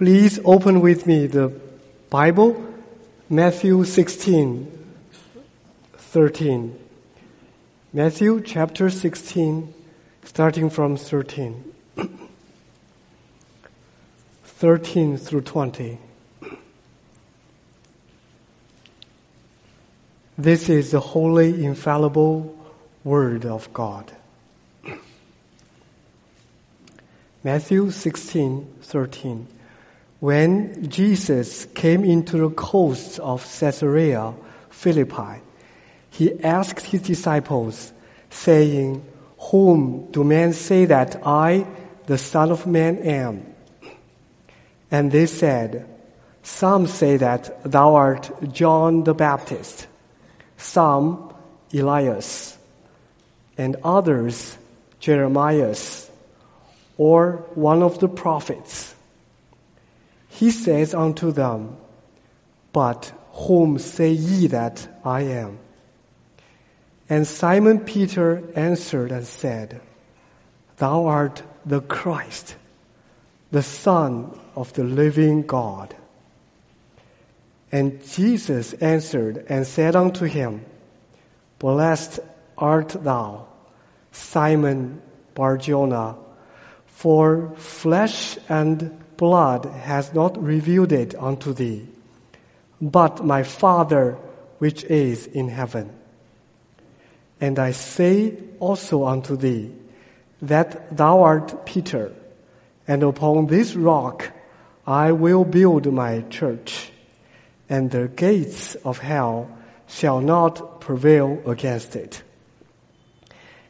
Please open with me the Bible, Matthew 16, 13. Matthew chapter 16, starting from 13. 13 through 20. This is the holy, infallible Word of God. Matthew 16, 13. When Jesus came into the coasts of Caesarea Philippi, he asked his disciples, saying, Whom do men say that I, the Son of Man, am? And they said, Some say that thou art John the Baptist, some Elias, and others Jeremias, or one of the prophets. He says unto them, But whom say ye that I am? And Simon Peter answered and said, Thou art the Christ, the Son of the living God. And Jesus answered and said unto him, Blessed art thou, Simon Barjona, for flesh and blood has not revealed it unto thee, but my Father which is in heaven. And I say also unto thee, that thou art Peter, and upon this rock I will build my church, and the gates of hell shall not prevail against it.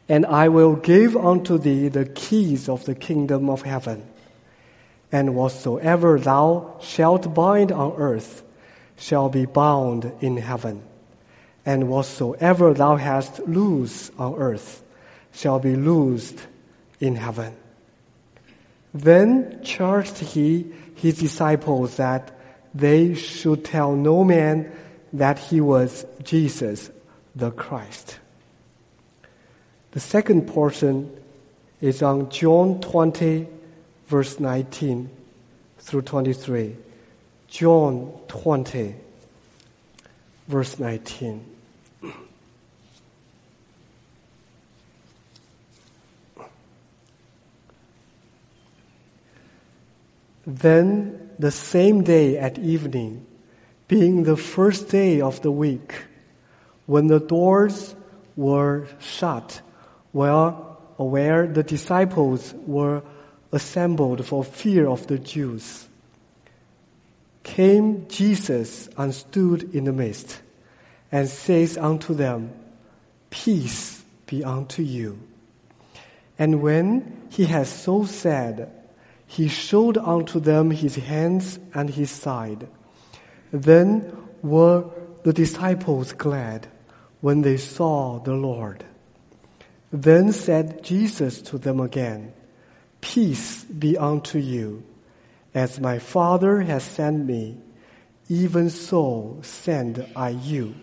And I will give unto thee the keys of the kingdom of heaven. And whatsoever thou shalt bind on earth shall be bound in heaven. And whatsoever thou hast loosed on earth shall be loosed in heaven. Then charged he his disciples that they should tell no man that he was Jesus the Christ. The second portion is on John 20, verse 19 through 23. John 20, verse 19. Then the same day at evening, being the first day of the week, when the doors were shut, well, where the disciples were assembled for fear of the Jews, came Jesus and stood in the midst, and says unto them, Peace be unto you. And when he had so said, he showed unto them his hands and his side. Then were the disciples glad when they saw the Lord. Then said Jesus to them again, Peace be unto you. As my Father has sent me, even so send I you.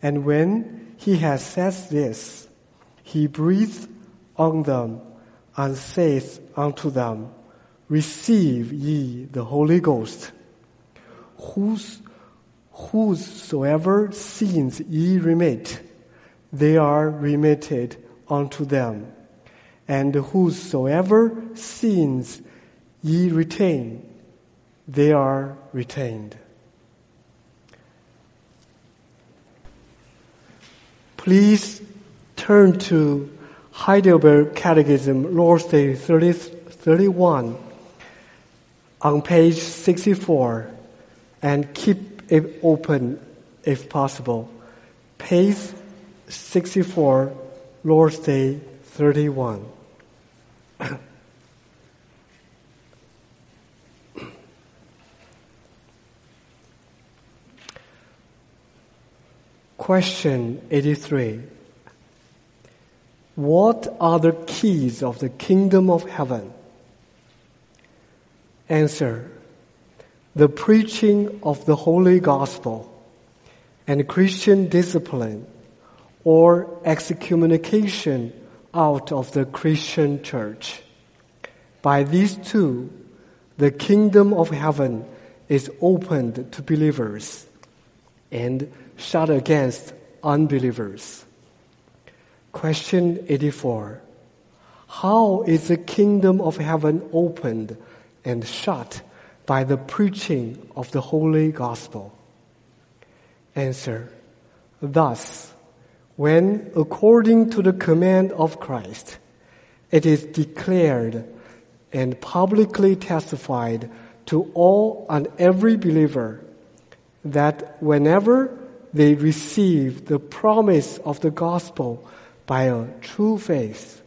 And when he had said this, he breathed on them and saith unto them, Receive ye the Holy Ghost. Whose, whosoever sins ye remit, they are remitted unto them. And whosoever sins ye retain, they are retained. Please turn to Heidelberg Catechism, Lord's Day 30, 31 on page 64 and keep it open if possible. Page 64, Lord's Day 31. Question 83. What are the keys of the kingdom of heaven? Answer. The preaching of the Holy Gospel and Christian discipline or excommunication out of the Christian church. By these two, the kingdom of heaven is opened to believers and shut against unbelievers. Question 84. How is the kingdom of heaven opened and shut by the preaching of the holy gospel? Answer. Thus, when according to the command of Christ, it is declared and publicly testified to all and every believer that whenever they receive the promise of the gospel by a true faith,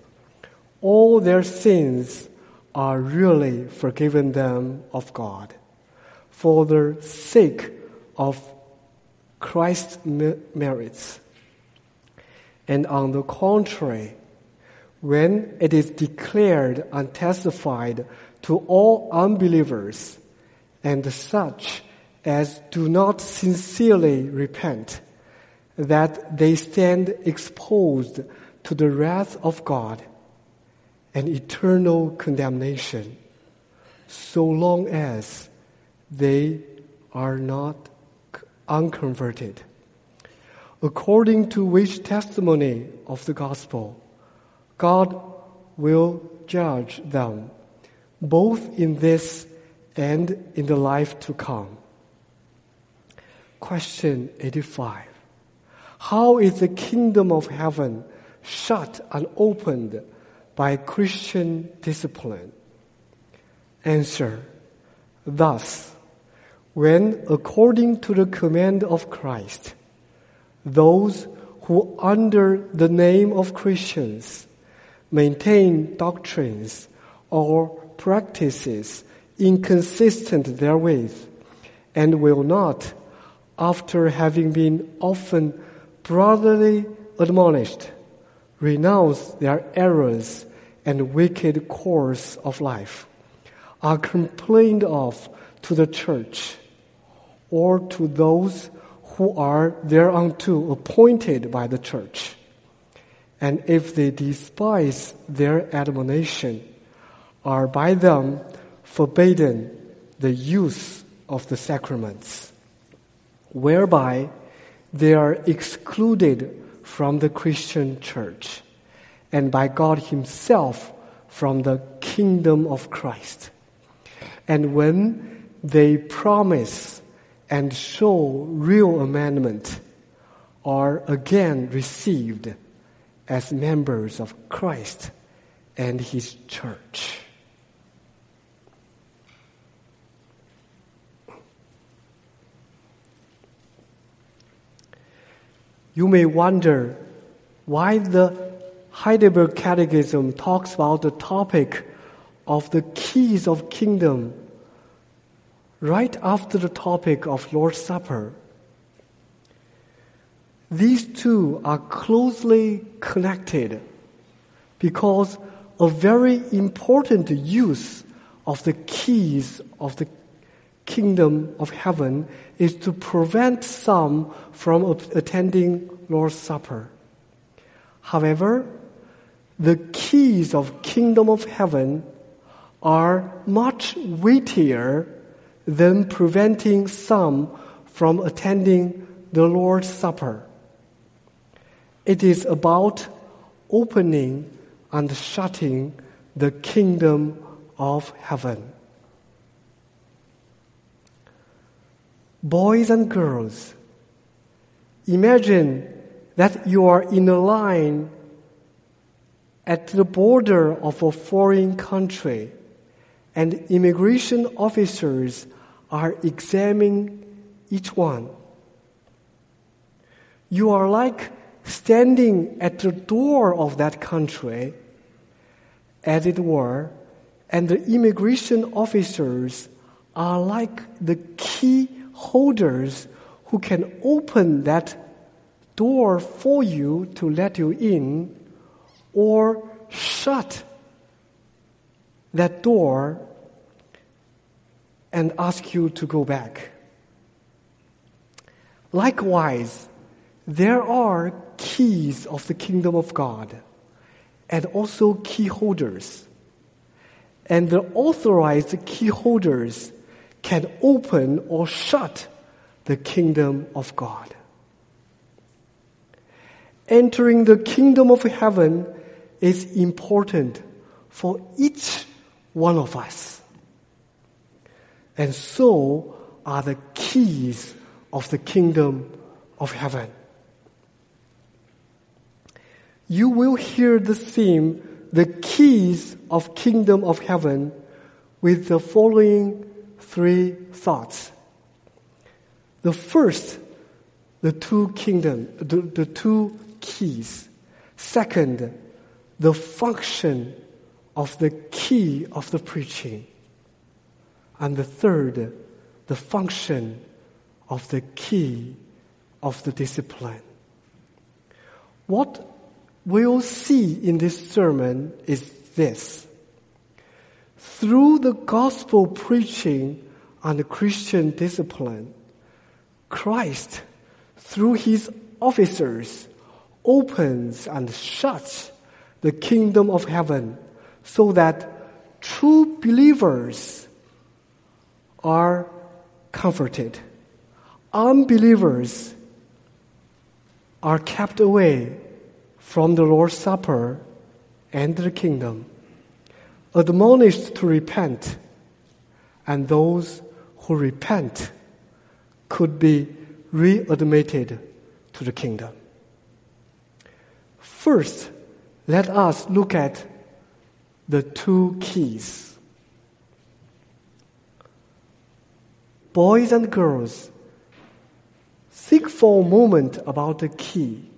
all their sins are really forgiven them of God for the sake of Christ's merits. And on the contrary, when it is declared and testified to all unbelievers and such as do not sincerely repent, that they stand exposed to the wrath of God and eternal condemnation, so long as they are not unconverted. According to which testimony of the gospel, God will judge them, both in this and in the life to come. Question 85. How is the kingdom of heaven shut and opened by Christian discipline? Answer. Thus, when according to the command of Christ, those who under the name of Christians maintain doctrines or practices inconsistent therewith, and will not, after having been often brotherly admonished, renounce their errors and wicked course of life, are complained of to the church, or to those who are thereunto appointed by the church and if they despise their admonition, are by them forbidden the use of the sacraments, whereby they are excluded from the Christian church and by God Himself from the kingdom of Christ. And when they promise and show real amendment, are again received as members of Christ and His church. You may wonder why the Heidelberg Catechism talks about the topic of the keys of kingdom right after the topic of Lord's Supper. These two are closely connected because a very important use of the keys of the kingdom of heaven is to prevent some from attending Lord's Supper. However, the keys of kingdom of heaven are much weightier than preventing some from attending the Lord's Supper. It is about opening and shutting the kingdom of heaven. Boys and girls, imagine that you are in a line at the border of a foreign country and immigration officers are examining each one. You are like standing at the door of that country, as it were, and the immigration officers are like the key holders who can open that door for you to let you in or shut that door and ask you to go back. Likewise, there are keys of the kingdom of God and also key holders. and the authorized key holders can open or shut the kingdom of God. Entering the kingdom of heaven is important for each one of us. And so are the keys of the kingdom of heaven. You will hear the theme, the keys of kingdom of heaven, with the following three thoughts. The first, the two kingdom, the, the two keys. Second, the function of the key of the preaching. And the third, the function of the key of the discipline. What we'll see in this sermon is this. Through the gospel preaching and the Christian discipline, Christ, through his officers, opens and shuts the kingdom of heaven so that true believers are comforted. Unbelievers are kept away from the Lord's Supper and the kingdom, admonished to repent, and those who repent could be readmitted to the kingdom. First, let us look at the two keys. Boys and girls, think for a moment about a key.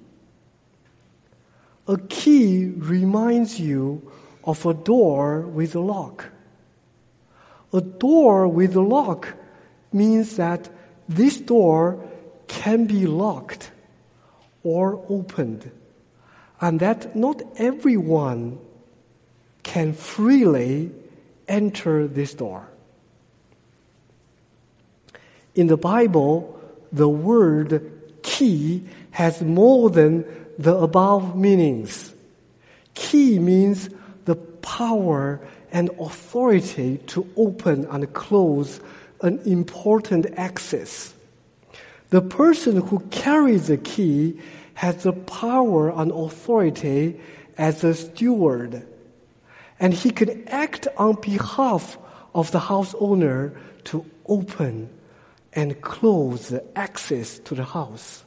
A key reminds you of a door with a lock. A door with a lock means that this door can be locked or opened, and that not everyone can freely enter this door. In the Bible, the word key has more than the above meanings. Key means the power and authority to open and close an important access. The person who carries the key has the power and authority as a steward and he could act on behalf of the house owner to open and close the access to the house.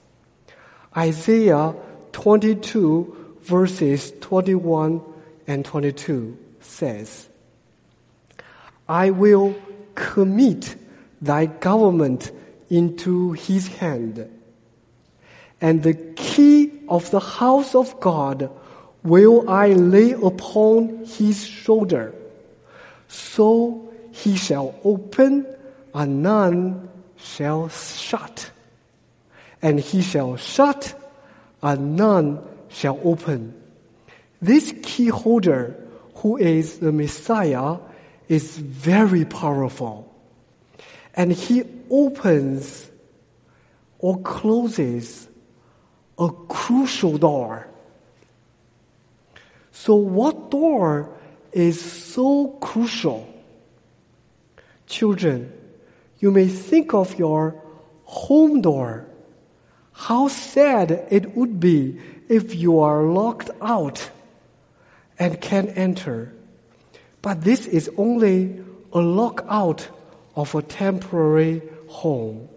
Isaiah 22 verses 21 and 22 says, I will commit thy government into his hand, and the key of the house of God will I lay upon his shoulder. So he shall open and none shall shut. And he shall shut and none shall open. This key holder, who is the Messiah, is very powerful. And he opens or closes a crucial door so what door is so crucial? Children, you may think of your home door. How sad it would be if you are locked out and can't enter. But this is only a lockout of a temporary home.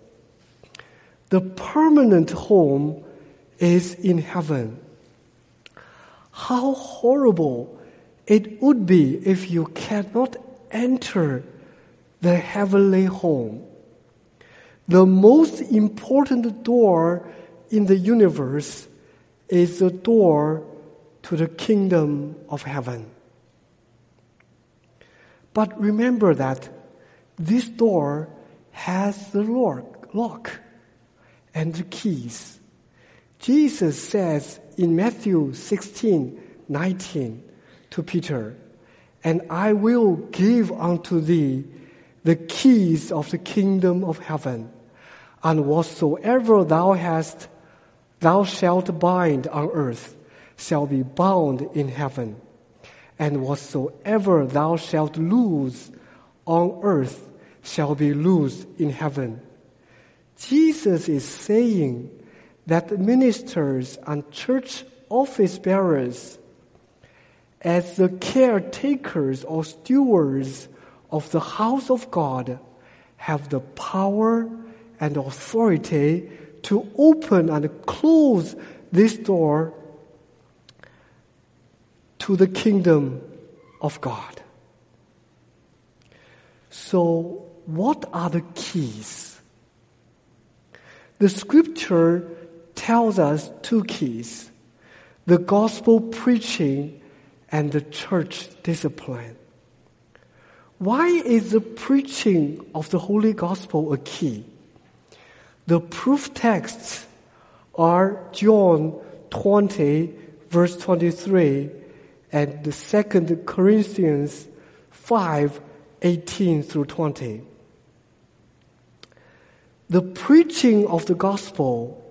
The permanent home is in heaven. How horrible it would be if you cannot enter the heavenly home. The most important door in the universe is the door to the kingdom of heaven. But remember that this door has the lock, lock and the keys. Jesus says in Matthew 16, 19 to Peter, and I will give unto thee the keys of the kingdom of heaven, and whatsoever thou hast, thou shalt bind on earth, shall be bound in heaven, and whatsoever thou shalt loose on earth shall be loosed in heaven. Jesus is saying that ministers and church office bearers, as the caretakers or stewards of the house of God, have the power and authority to open and close this door to the kingdom of God. So, what are the keys? The scripture tells us two keys the gospel preaching and the church discipline. Why is the preaching of the Holy Gospel a key? The proof texts are John 20, verse 23, and the second Corinthians 5, 18 through 20. The preaching of the gospel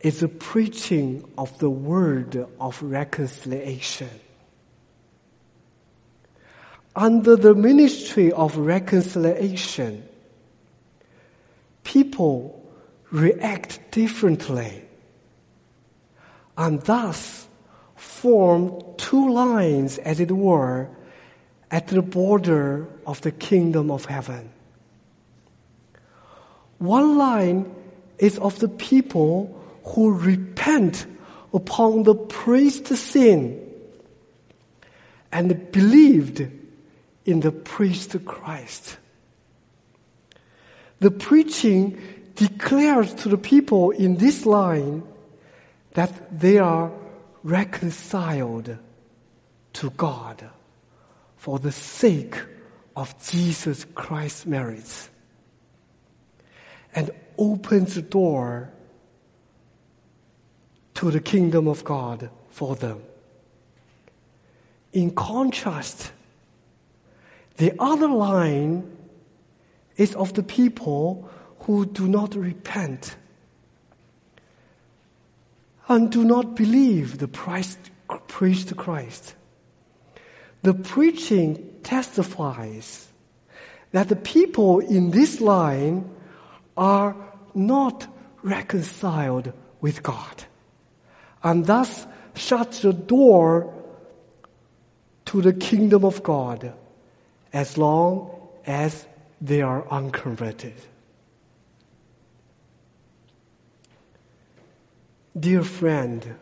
is the preaching of the word of reconciliation. Under the ministry of reconciliation, people react differently and thus form two lines, as it were, at the border of the kingdom of heaven. One line is of the people who repent upon the priest's sin and believed in the priest Christ. The preaching declares to the people in this line that they are reconciled to God for the sake of Jesus Christ's merits and opens the door to the kingdom of God for them. In contrast, the other line is of the people who do not repent and do not believe the Christ, preached Christ. The preaching testifies that the people in this line are not reconciled with God and thus shut the door to the kingdom of God as long as they are unconverted. Dear friend,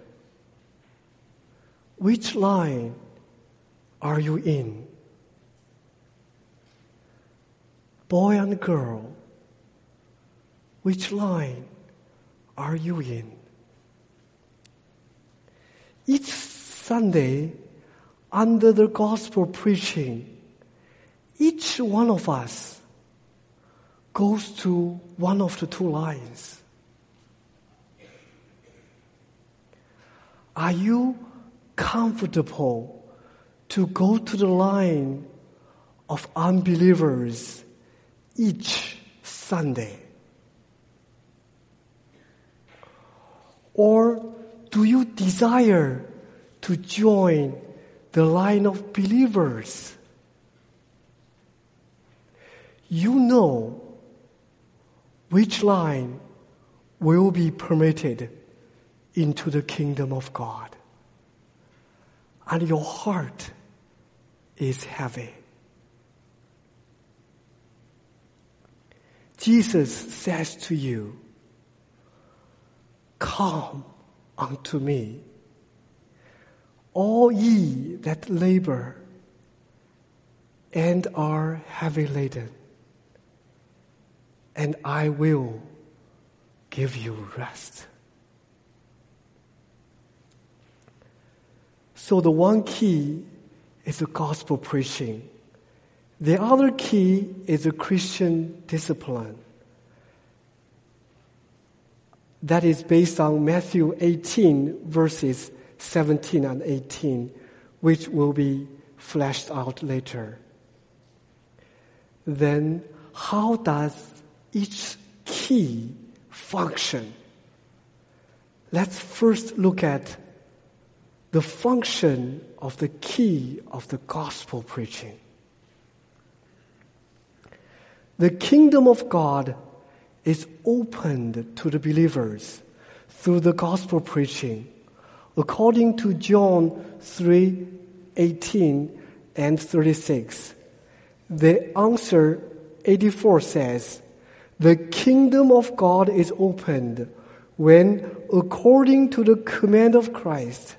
which line are you in? Boy and girl, which line are you in? Each Sunday, under the gospel preaching, each one of us goes to one of the two lines. Are you comfortable to go to the line of unbelievers each Sunday? Or do you desire to join the line of believers? You know which line will be permitted into the kingdom of God. And your heart is heavy. Jesus says to you, Come unto me, all ye that labor and are heavy laden, and I will give you rest. So the one key is the gospel preaching. The other key is the Christian discipline. That is based on Matthew 18 verses 17 and 18, which will be fleshed out later. Then how does each key function? Let's first look at the function of the key of the gospel preaching. The kingdom of God is opened to the believers through the gospel preaching, according to John 3 18 and 36. The answer 84 says, The kingdom of God is opened when, according to the command of Christ,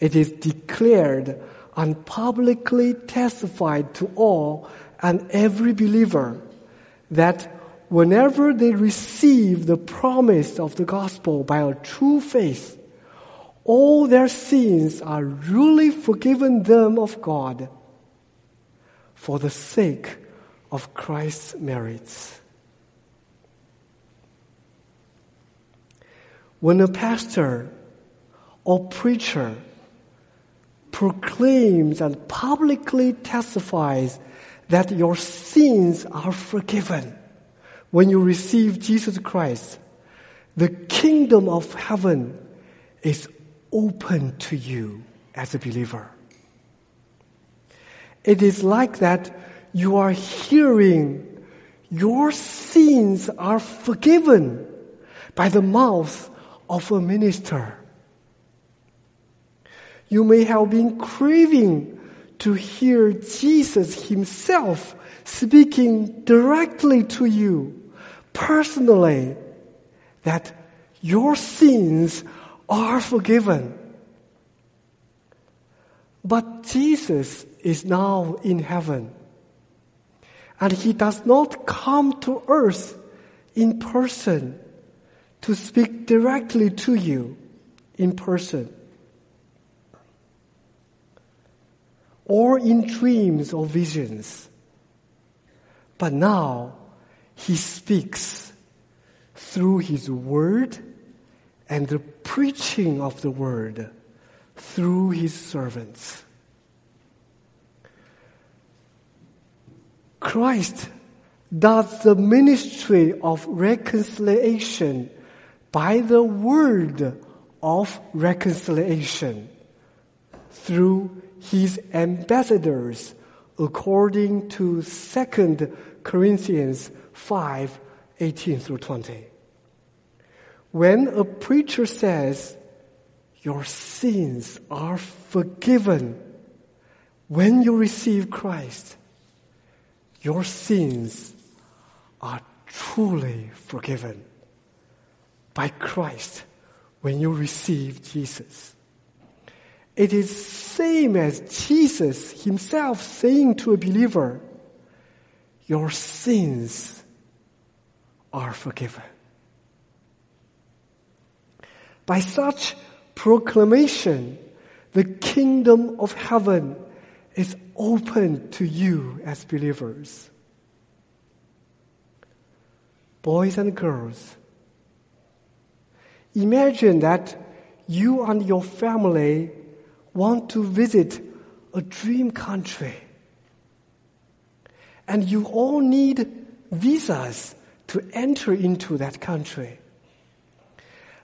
it is declared and publicly testified to all and every believer that whenever they receive the promise of the gospel by a true faith, all their sins are really forgiven them of God for the sake of Christ's merits. When a pastor or preacher proclaims and publicly testifies that your sins are forgiven when you receive Jesus Christ, the kingdom of heaven is open to you as a believer. It is like that you are hearing your sins are forgiven by the mouth of a minister. You may have been craving to hear Jesus himself speaking directly to you personally that your sins are forgiven. But Jesus is now in heaven. And he does not come to earth in person to speak directly to you in person. or in dreams or visions. But now he speaks through his word and the preaching of the word through his servants. Christ does the ministry of reconciliation by the word of reconciliation through his ambassadors according to 2 Corinthians 5 18 through 20. When a preacher says, Your sins are forgiven when you receive Christ, your sins are truly forgiven by Christ when you receive Jesus. It is same as Jesus himself saying to a believer, your sins are forgiven. By such proclamation, the kingdom of heaven is open to you as believers. Boys and girls, imagine that you and your family want to visit a dream country. And you all need visas to enter into that country.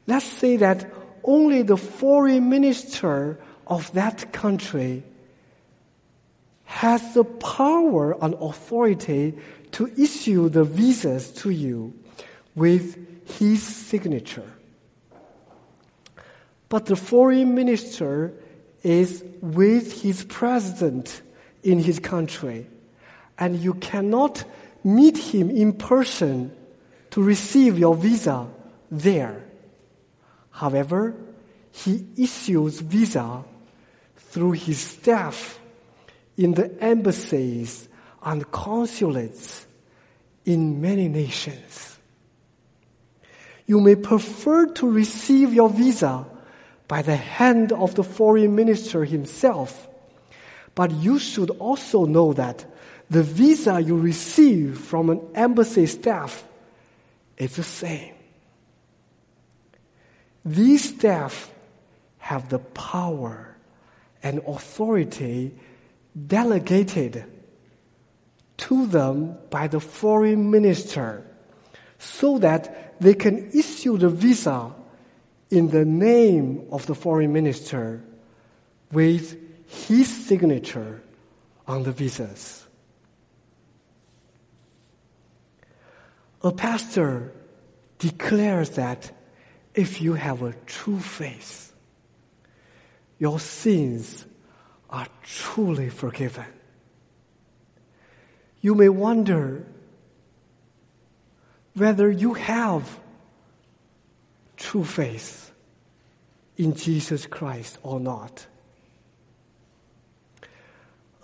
Let's say that only the foreign minister of that country has the power and authority to issue the visas to you with his signature. But the foreign minister is with his president in his country. And you cannot meet him in person to receive your visa there. However, he issues visa through his staff in the embassies and consulates in many nations. You may prefer to receive your visa by the hand of the foreign minister himself. But you should also know that the visa you receive from an embassy staff is the same. These staff have the power and authority delegated to them by the foreign minister so that they can issue the visa in the name of the foreign minister with his signature on the visas. A pastor declares that if you have a true faith, your sins are truly forgiven. You may wonder whether you have true faith in Jesus Christ or not.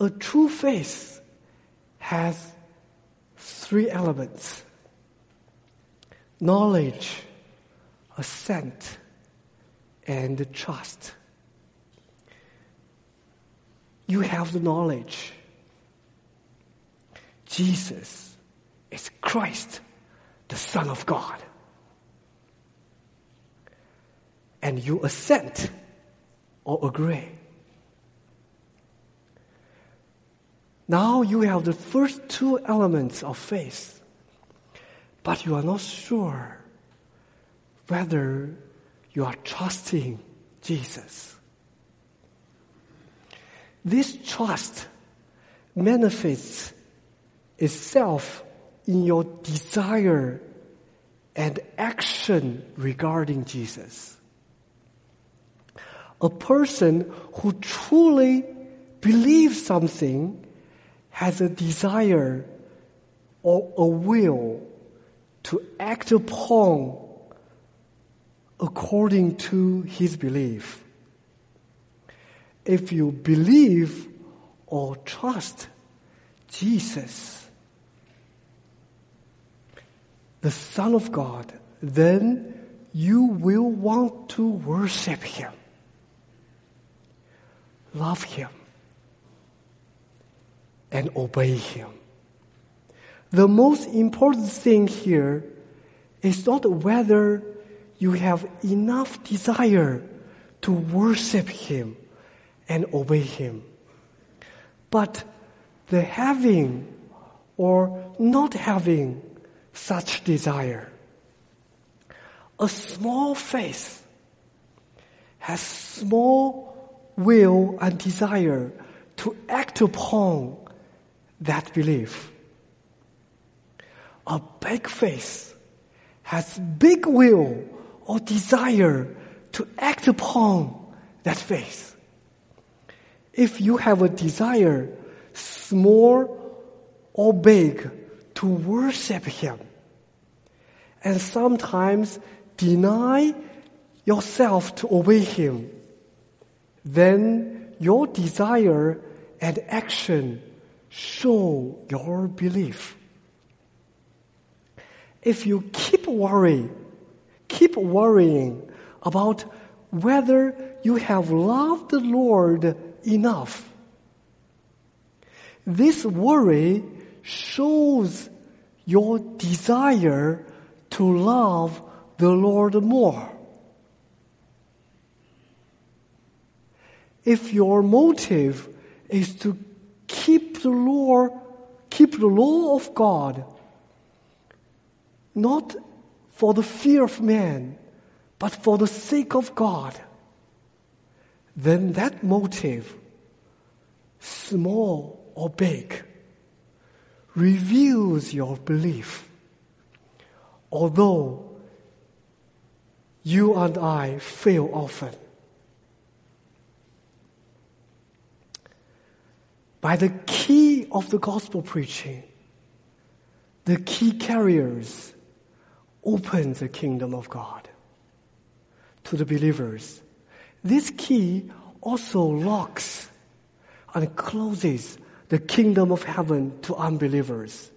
A true faith has three elements knowledge, assent, and trust. You have the knowledge. Jesus is Christ, the Son of God. And you assent or agree. Now you have the first two elements of faith, but you are not sure whether you are trusting Jesus. This trust manifests itself in your desire and action regarding Jesus. A person who truly believes something has a desire or a will to act upon according to his belief. If you believe or trust Jesus, the Son of God, then you will want to worship Him, love Him, and obey Him. The most important thing here is not whether you have enough desire to worship Him and obey Him, but the having or not having such desire. A small faith has small will and desire to act upon that belief. A big faith has big will or desire to act upon that faith. If you have a desire, small or big, to worship Him, and sometimes deny yourself to obey Him, then your desire and action show your belief. If you keep worrying, keep worrying about whether you have loved the Lord enough, this worry shows your desire to love the Lord more. If your motive is to keep the law, keep the law of God, not for the fear of man, but for the sake of God, then that motive, small or big, reveals your belief. Although you and I fail often. By the key of the gospel preaching, the key carriers open the kingdom of God to the believers. This key also locks and closes the kingdom of heaven to unbelievers.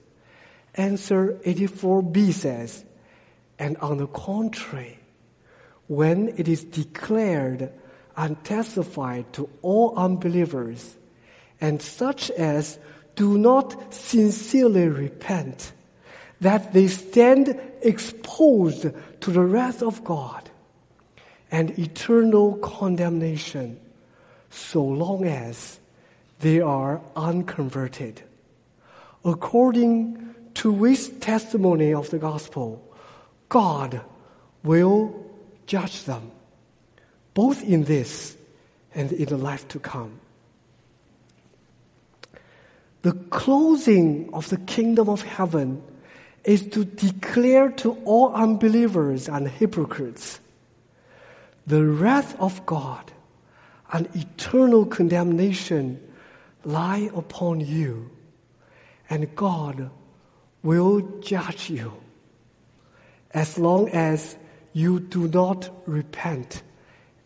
Answer 84b says, and on the contrary, when it is declared and testified to all unbelievers, and such as do not sincerely repent, that they stand exposed to the wrath of God and eternal condemnation, so long as they are unconverted. According to this testimony of the gospel, God will judge them, both in this and in the life to come. The closing of the kingdom of heaven is to declare to all unbelievers and hypocrites the wrath of God and eternal condemnation lie upon you, and God will judge you as long as you do not repent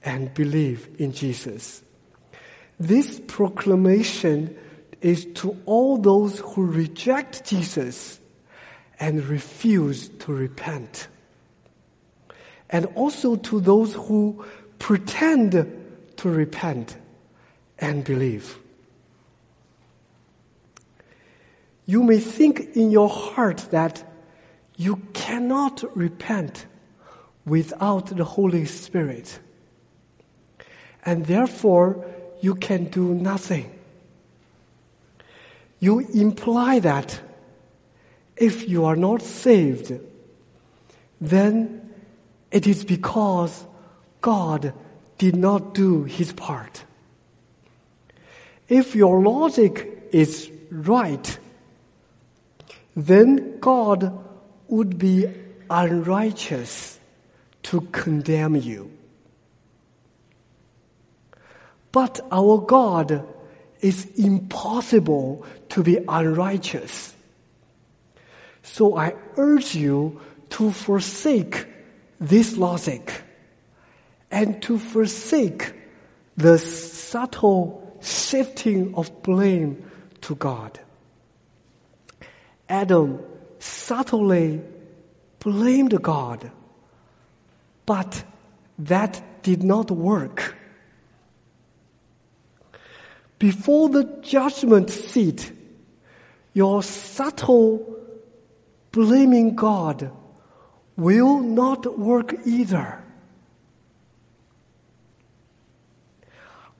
and believe in Jesus. This proclamation is to all those who reject Jesus and refuse to repent. And also to those who pretend to repent and believe. You may think in your heart that you cannot repent without the Holy Spirit. And therefore, you can do nothing. You imply that if you are not saved, then it is because God did not do his part. If your logic is right, then God would be unrighteous to condemn you. But our God is impossible to be unrighteous. So I urge you to forsake this logic and to forsake the subtle shifting of blame to God. Adam subtly blamed God, but that did not work. Before the judgment seat, your subtle blaming God will not work either.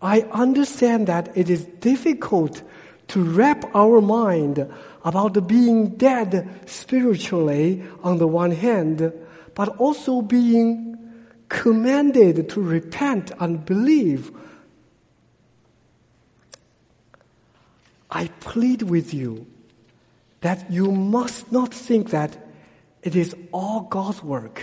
I understand that it is difficult to wrap our mind about being dead spiritually on the one hand, but also being commanded to repent and believe. I plead with you that you must not think that it is all God's work.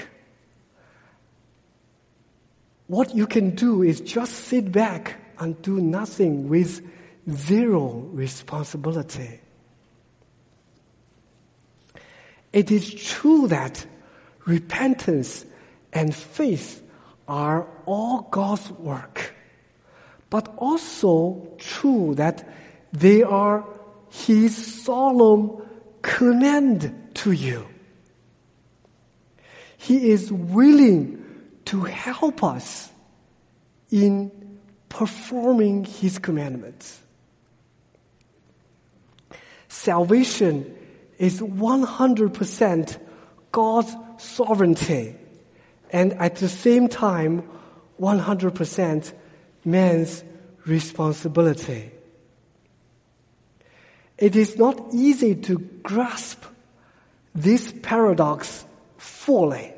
What you can do is just sit back and do nothing with zero responsibility. It is true that repentance and faith are all God's work, but also true that they are His solemn command to you. He is willing to help us in performing His commandments. Salvation is 100% God's sovereignty and at the same time 100% man's responsibility. It is not easy to grasp this paradox fully,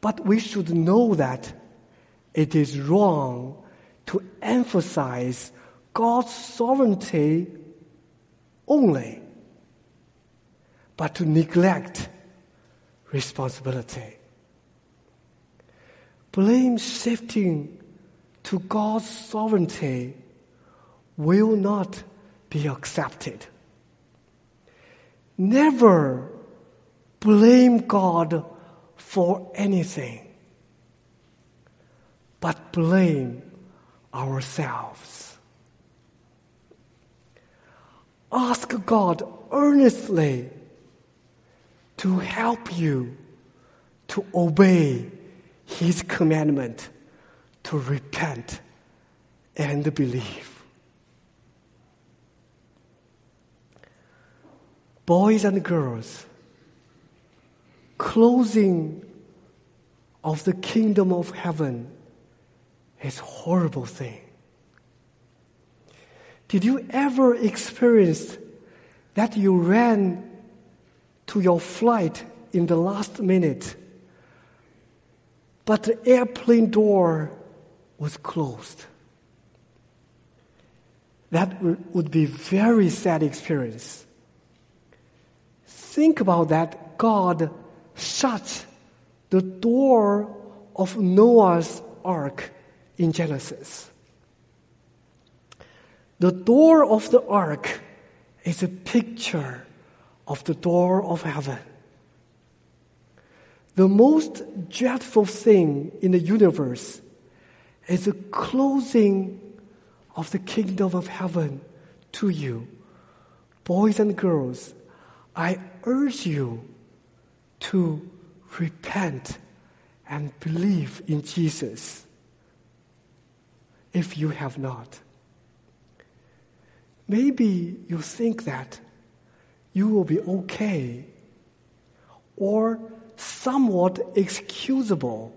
but we should know that it is wrong to emphasize God's sovereignty only but to neglect responsibility. Blame shifting to God's sovereignty will not be accepted. Never blame God for anything, but blame ourselves. Ask God earnestly to help you to obey His commandment to repent and believe. Boys and girls, closing of the kingdom of heaven is a horrible thing. Did you ever experience that you ran to your flight in the last minute. But the airplane door was closed. that would be very sad experience. Think about that God shut the door of Noah's ark in Genesis. The door of the ark is a picture of the door of heaven. The most dreadful thing in the universe is the closing of the kingdom of heaven to you. Boys and girls, I urge you to repent and believe in Jesus if you have not. Maybe you think that you will be okay or somewhat excusable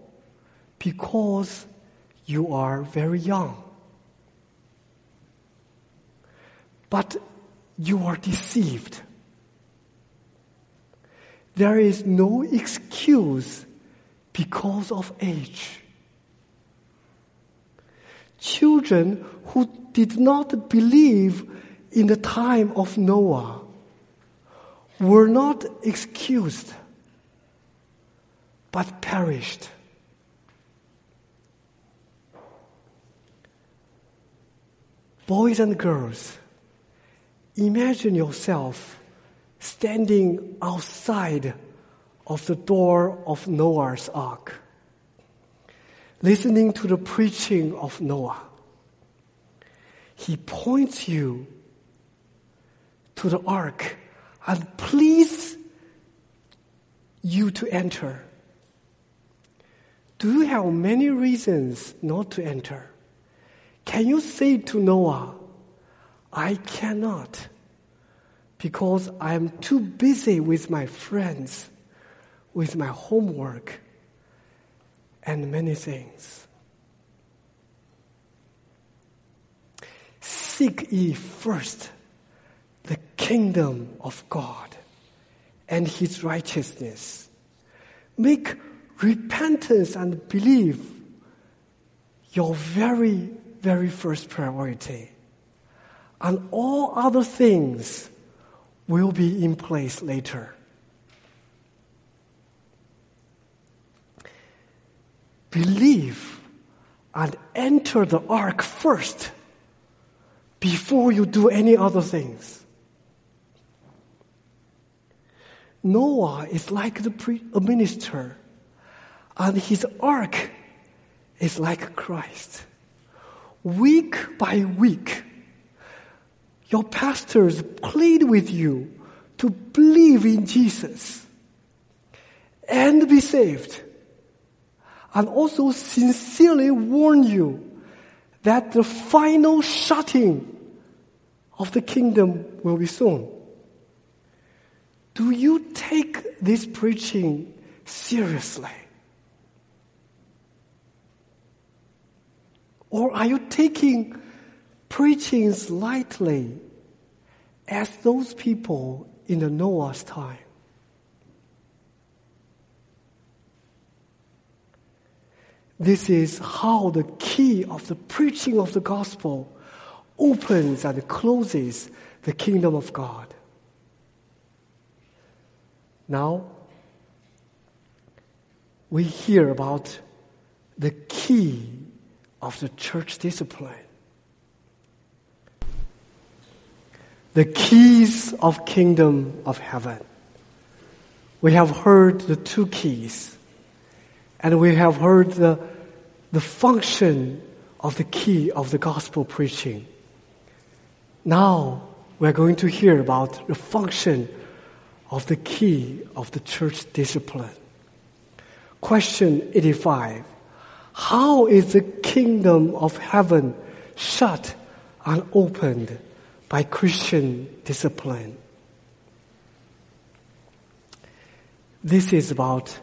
because you are very young. But you are deceived. There is no excuse because of age. Children who did not believe in the time of Noah were not excused, but perished. Boys and girls, imagine yourself standing outside of the door of Noah's ark, listening to the preaching of Noah. He points you to the ark and pleads you to enter. Do you have many reasons not to enter? Can you say to Noah, I cannot because I am too busy with my friends, with my homework, and many things? Seek ye first the kingdom of God and his righteousness. Make repentance and belief your very, very first priority. And all other things will be in place later. Believe and enter the ark first before you do any other things. Noah is like the pre- a minister, and his ark is like Christ. Week by week, your pastors plead with you to believe in Jesus and be saved, and also sincerely warn you that the final shutting of the kingdom will be soon. Do you take this preaching seriously? Or are you taking preachings lightly as those people in the Noah's time? This is how the key of the preaching of the gospel opens and closes the kingdom of God. Now, we hear about the key of the church discipline. The keys of kingdom of heaven. We have heard the two keys, and we have heard the, the function of the key of the gospel preaching. Now, we're going to hear about the function of the key of the church discipline. Question 85. How is the kingdom of heaven shut and opened by Christian discipline? This is about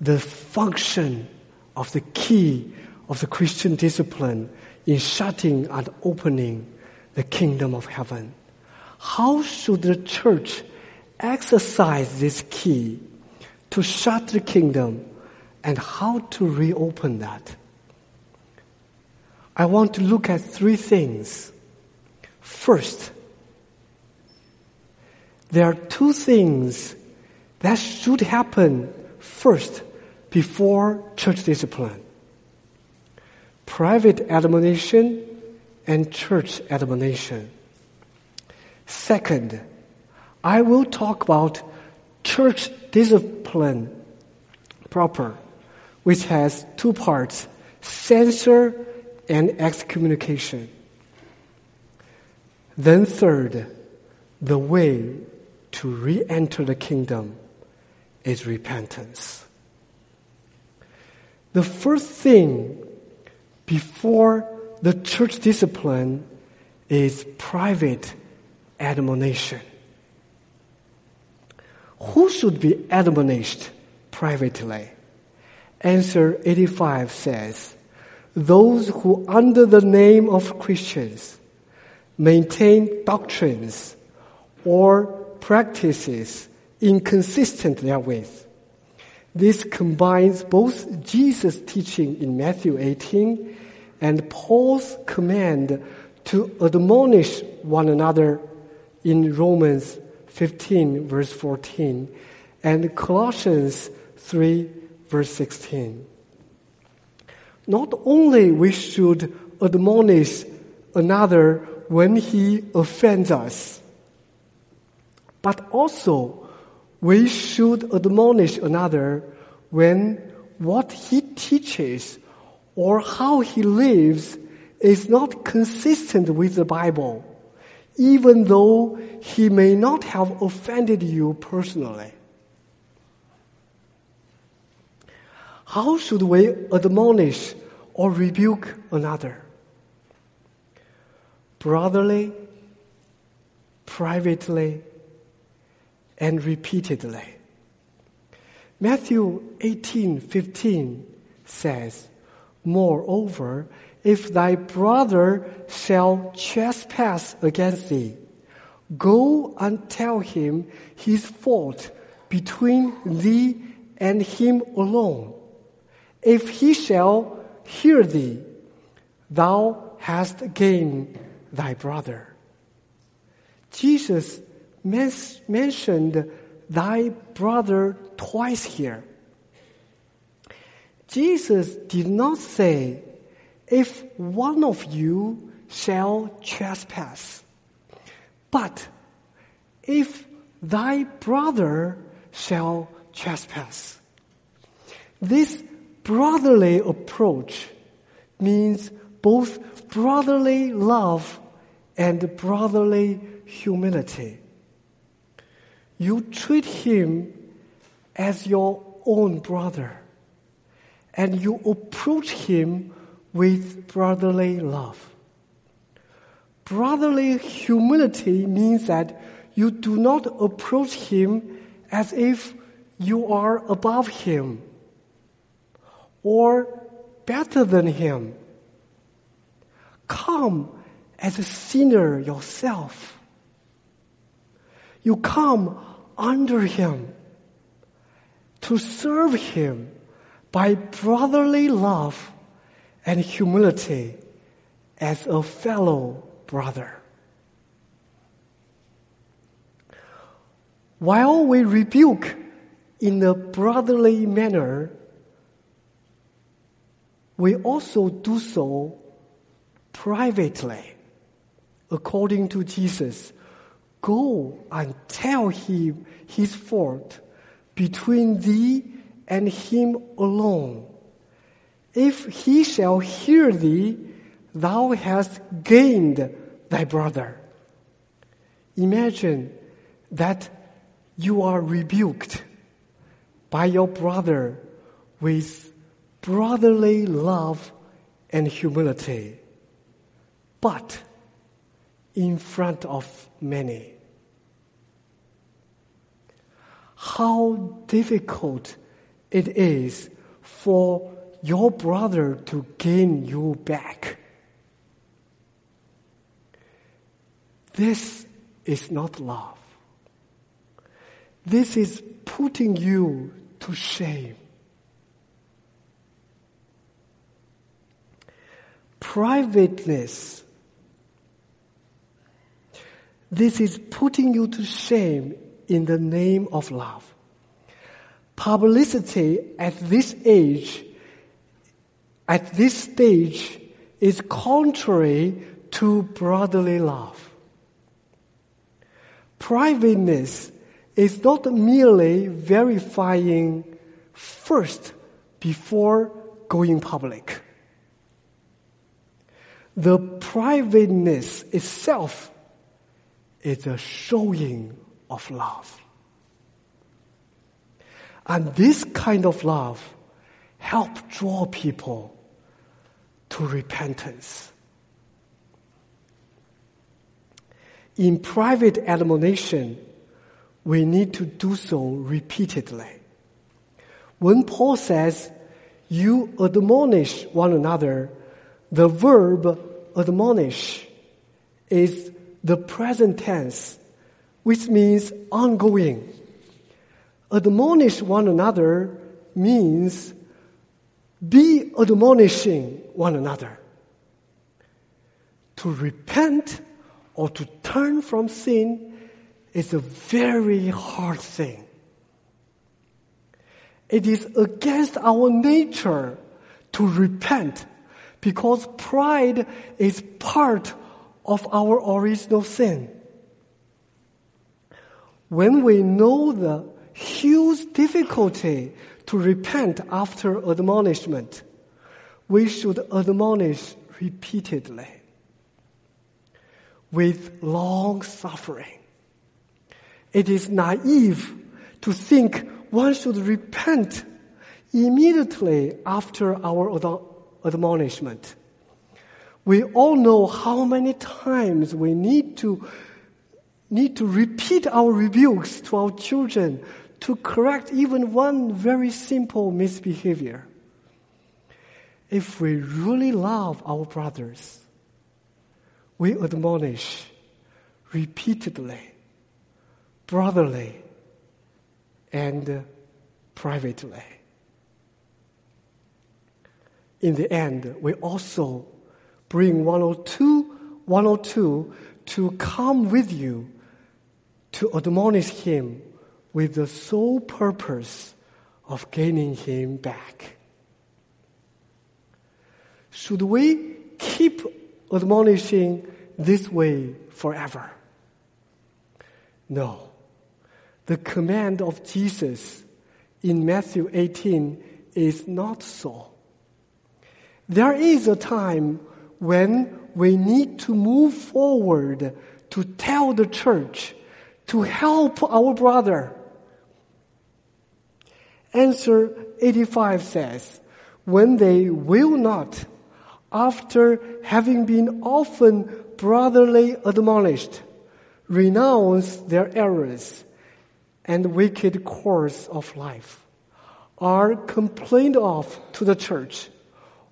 the function of the key of the Christian discipline in shutting and opening the kingdom of heaven. How should the church exercise this key to shut the kingdom and how to reopen that. I want to look at three things. First. There are two things that should happen first before church discipline. Private admonition and church admonition. Second, I will talk about church discipline proper, which has two parts, censure and excommunication. Then third, the way to re-enter the kingdom is repentance. The first thing before the church discipline is private admonition. Who should be admonished privately? Answer 85 says, those who under the name of Christians maintain doctrines or practices inconsistent therewith. This combines both Jesus' teaching in Matthew 18 and Paul's command to admonish one another in Romans 15 verse 14 and Colossians 3 verse 16. Not only we should admonish another when he offends us, but also we should admonish another when what he teaches or how he lives is not consistent with the Bible, even though he may not have offended you personally. How should we admonish or rebuke another? Brotherly, privately, and repeatedly. Matthew 18:15 says, Moreover, if thy brother shall trespass against thee, go and tell him his fault between thee and him alone. If he shall hear thee, thou hast gained thy brother. Jesus mentioned thy brother twice here. Jesus did not say, if one of you shall trespass, but if thy brother shall trespass. This brotherly approach means both brotherly love and brotherly humility. You treat him as your own brother, and you approach him with brotherly love. Brotherly humility means that you do not approach him as if you are above him or better than him. Come as a sinner yourself. You come under him to serve him by brotherly love and humility as a fellow brother. While we rebuke in a brotherly manner, we also do so privately, according to Jesus. Go and tell him his fault between thee and him alone. If he shall hear thee, thou hast gained thy brother. Imagine that you are rebuked by your brother with brotherly love and humility, but in front of many. How difficult it is for your brother to gain you back. This is not love. This is putting you to shame. Privateness This is putting you to shame in the name of love. Publicity at this age, at this stage, is contrary to brotherly love. Privateness is not merely verifying first before going public. The privateness itself is a showing of love. And this kind of love help draw people to repentance. In private admonition, we need to do so repeatedly. When Paul says, you admonish one another, the verb admonish is the present tense, which means ongoing. Admonish one another means be admonishing one another. To repent or to turn from sin is a very hard thing. It is against our nature to repent because pride is part of our original sin. When we know the huge difficulty to repent after admonishment, we should admonish repeatedly with long suffering. It is naive to think one should repent immediately after our admonishment. We all know how many times we need to need to repeat our rebukes to our children to correct even one very simple misbehavior. If we really love our brothers, we admonish repeatedly, brotherly, and privately. In the end, we also bring 102, 102 to come with you to admonish him with the sole purpose of gaining him back. Should we keep admonishing this way forever? No. The command of Jesus in Matthew 18 is not so. There is a time when we need to move forward to tell the church to help our brother. Answer 85 says, when they will not, after having been often brotherly admonished, renounce their errors and wicked course of life, are complained of to the church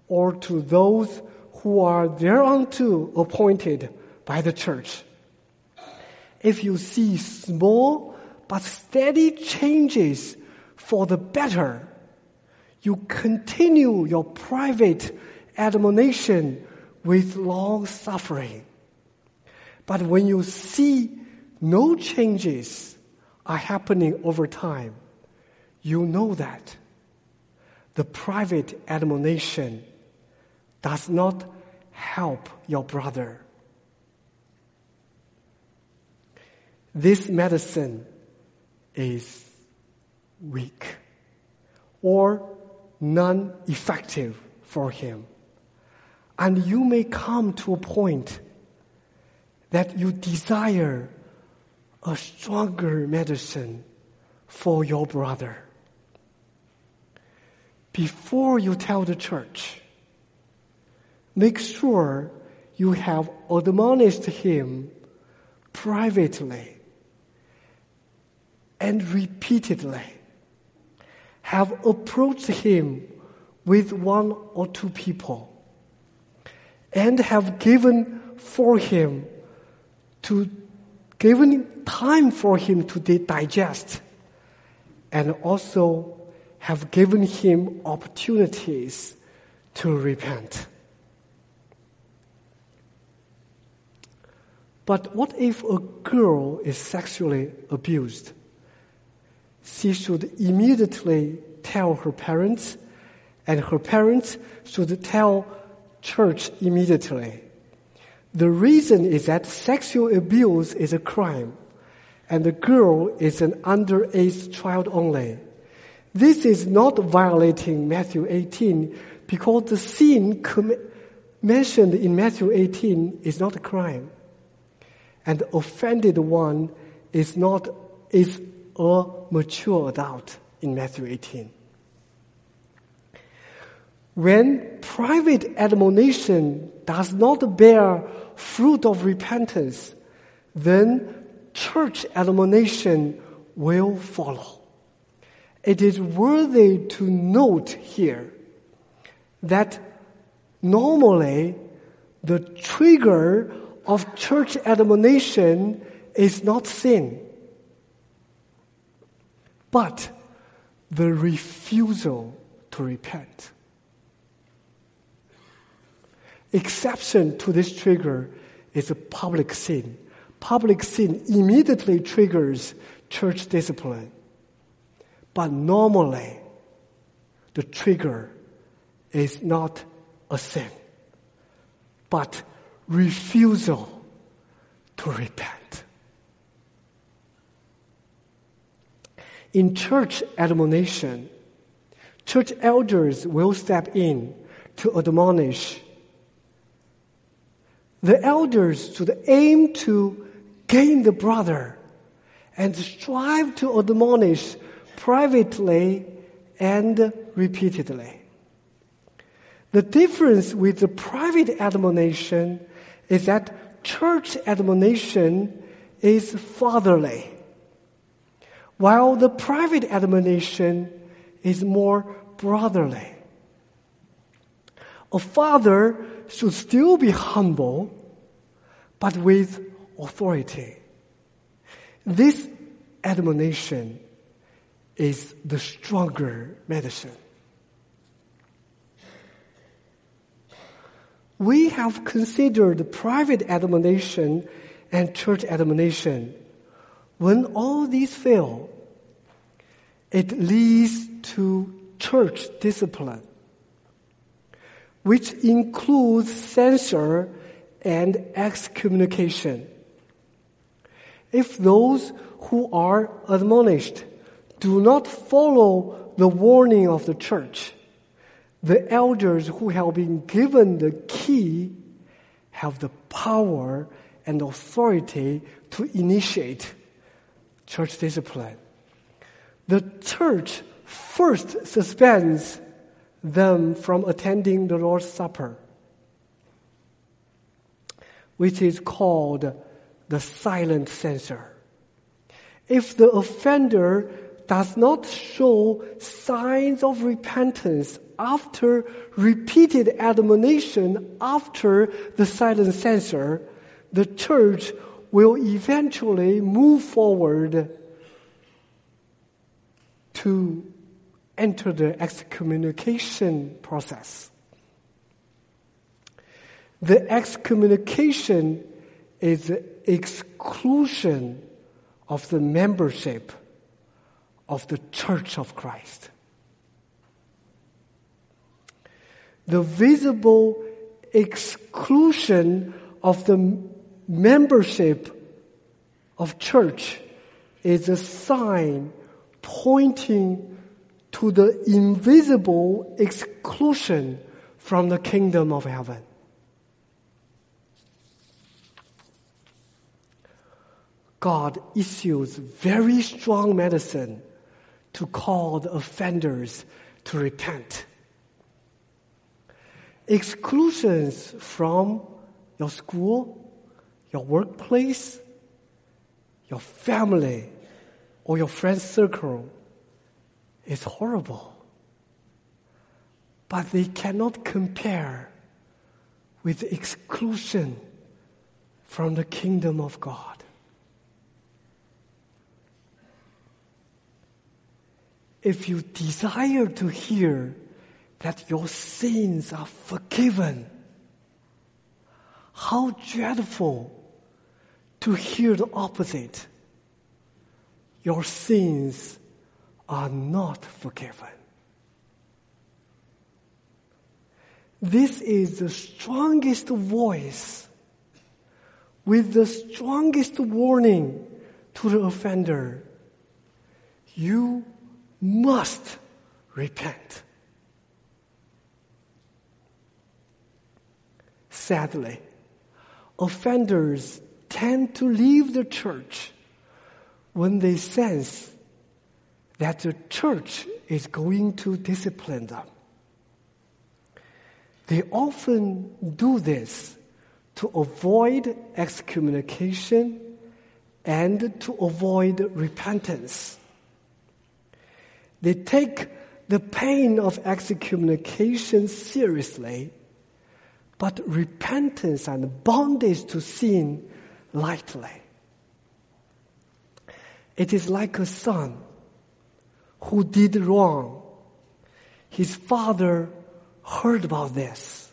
or to those who are thereunto appointed by the church. If you see small but steady changes for the better, you continue your private admonition with long suffering. But when you see no changes are happening over time, you know that the private admonition does not help your brother. This medicine is weak or non effective for him. And you may come to a point that you desire a stronger medicine for your brother. Before you tell the church, make sure you have admonished him privately and repeatedly. Have approached him with one or two people and have given for him to given time for him to digest and also have given him opportunities to repent. But what if a girl is sexually abused? She should immediately tell her parents, and her parents should tell church immediately. The reason is that sexual abuse is a crime, and the girl is an underage child only. This is not violating Matthew 18 because the sin com- mentioned in Matthew 18 is not a crime. And the offended one is not, is a mature adult in Matthew 18. When private admonition does not bear fruit of repentance, then church admonition will follow. It is worthy to note here that normally the trigger of church admonition is not sin, but the refusal to repent. Exception to this trigger is a public sin. Public sin immediately triggers church discipline. But normally, the trigger is not a sin, but refusal to repent. In church admonition, church elders will step in to admonish. The elders should aim to gain the brother and strive to admonish privately and repeatedly. The difference with the private admonition is that church admonition is fatherly, while the private admonition is more brotherly. A father should still be humble, but with authority. This admonition is the stronger medicine. We have considered private admonition and church admonition. When all these fail, it leads to church discipline, which includes censure and excommunication. If those who are admonished do not follow the warning of the church, the elders who have been given the key have the power and authority to initiate church discipline. The church first suspends them from attending the Lord's Supper, which is called the silent censure. If the offender does not show signs of repentance after repeated admonition after the silent censure, the church will eventually move forward to enter the excommunication process. The excommunication is the exclusion of the membership of the Church of Christ. The visible exclusion of the membership of church is a sign pointing to the invisible exclusion from the kingdom of heaven. God issues very strong medicine to call the offenders to repent. Exclusions from your school, your workplace, your family, or your friend circle is horrible. But they cannot compare with exclusion from the kingdom of God. if you desire to hear that your sins are forgiven, how dreadful to hear the opposite. Your sins are not forgiven. This is the strongest voice with the strongest warning to the offender. You must repent. Sadly, offenders tend to leave the church when they sense that the church is going to discipline them. They often do this to avoid excommunication and to avoid repentance. They take the pain of excommunication seriously, but repentance and bondage to sin lightly. It is like a son who did wrong. His father heard about this.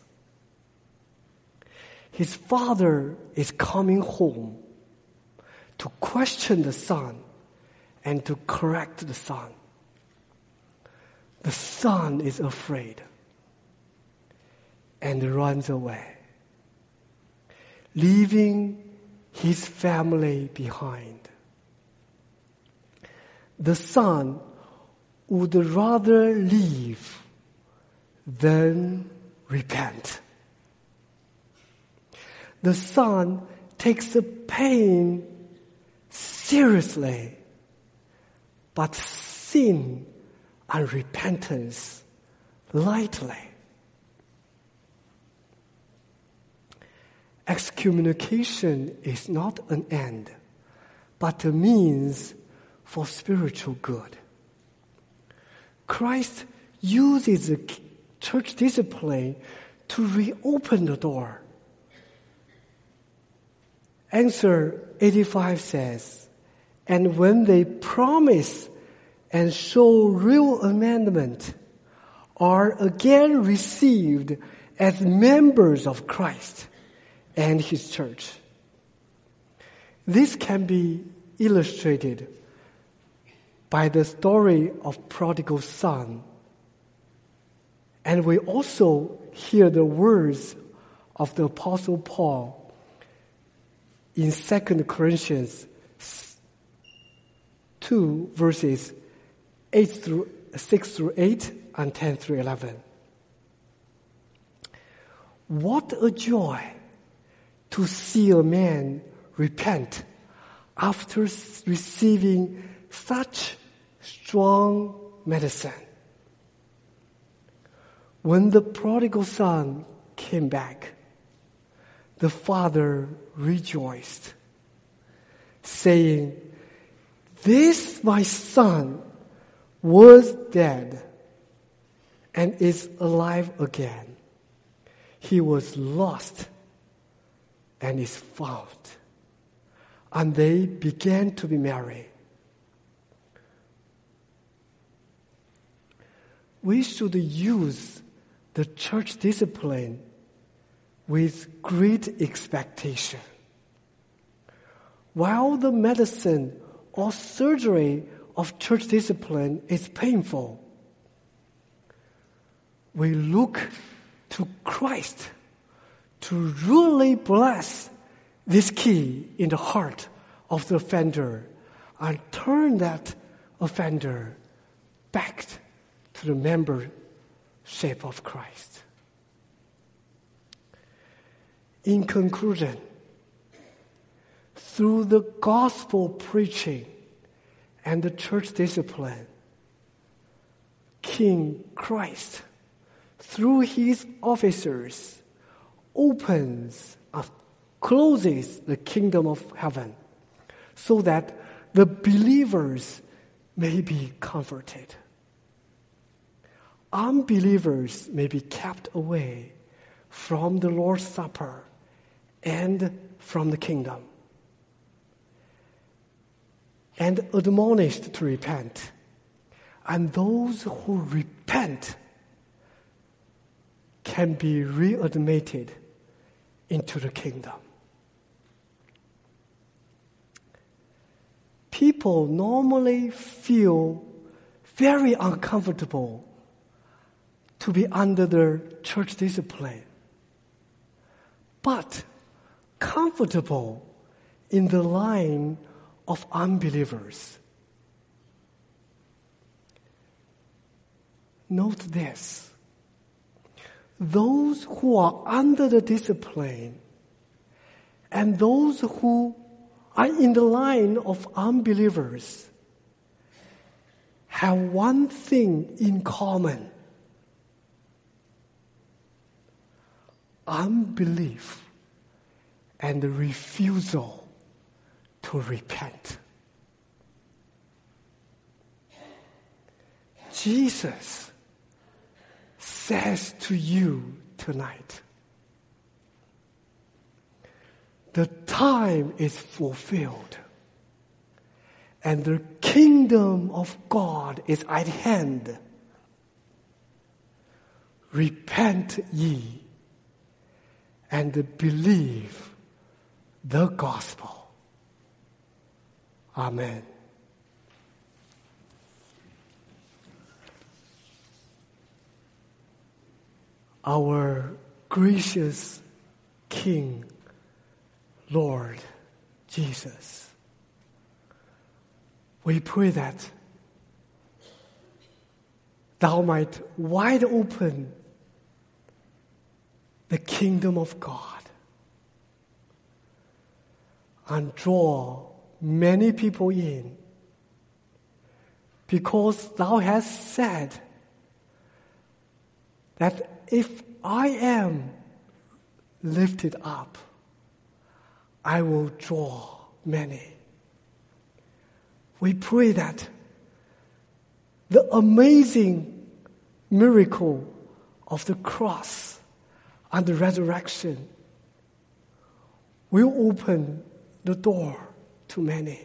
His father is coming home to question the son and to correct the son. The son is afraid and runs away, leaving his family behind. The son would rather leave than repent. The son takes the pain seriously, but sin and repentance lightly. Excommunication is not an end, but a means for spiritual good. Christ uses church discipline to reopen the door. Answer 85 says, and when they promise and show real amendment, are again received as members of Christ and His church. This can be illustrated by the story of prodigal son. And we also hear the words of the apostle Paul in 2 Corinthians 2 verses 8 through 6 through 8 and 10 through 11. What a joy to see a man repent after receiving such strong medicine. When the prodigal son came back, the father rejoiced, saying, This my son was dead and is alive again. He was lost and is found. And they began to be married. we should use the church discipline with great expectation. While the medicine or surgery of church discipline is painful, we look to Christ to really bless this key in the heart of the offender and turn that offender back to the membership of Christ. In conclusion, through the gospel preaching and the church discipline, King Christ, through his officers, opens or closes the kingdom of heaven so that the believers may be comforted unbelievers may be kept away from the Lord's Supper and from the kingdom and admonished to repent. And those who repent can be readmitted into the kingdom. people normally feel very uncomfortable to be under the church discipline, but comfortable in the line of unbelievers. Note this. Those who are under the discipline and those who are in the line of unbelievers have one thing in common unbelief and the refusal to repent. Jesus says to you tonight the time is fulfilled and the kingdom of God is at hand. Repent ye and believe the gospel. Amen. Our gracious King, Lord Jesus, we pray that Thou might wide open the kingdom of God and draw many people in because thou hast said that if I am lifted up, I will draw many. We pray that the amazing miracle of the cross and the resurrection will open the door to many,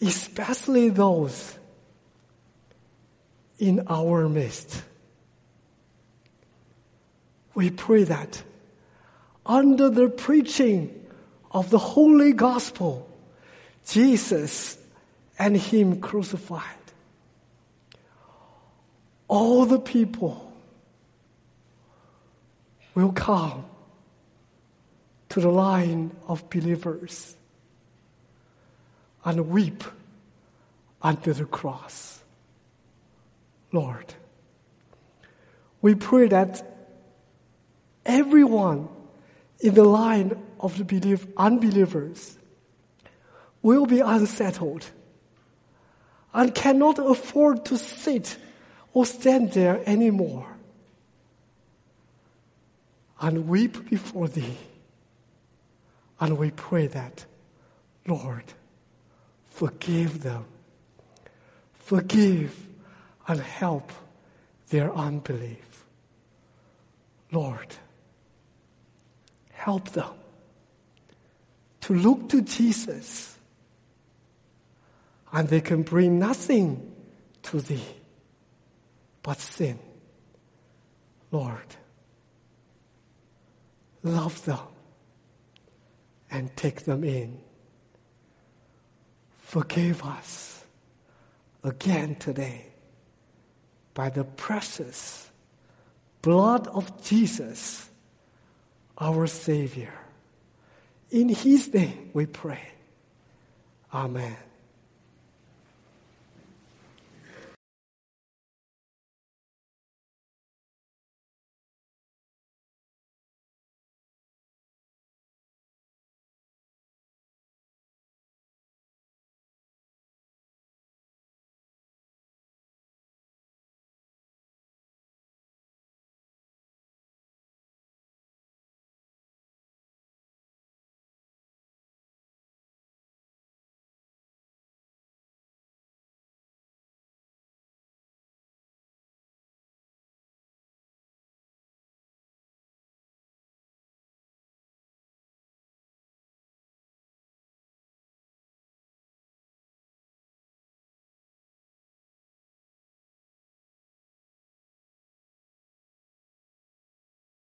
especially those in our midst. We pray that under the preaching of the holy gospel, Jesus and Him crucified, all the people will come to the line of believers and weep under the cross. Lord, we pray that everyone in the line of the believe, unbelievers will be unsettled and cannot afford to sit or stand there anymore and weep before thee. And we pray that, Lord, forgive them. Forgive and help their unbelief. Lord, help them to look to Jesus and they can bring nothing to thee but sin. Lord, love them and take them in. Forgive us again today by the precious blood of Jesus our Savior. In His name we pray. Amen.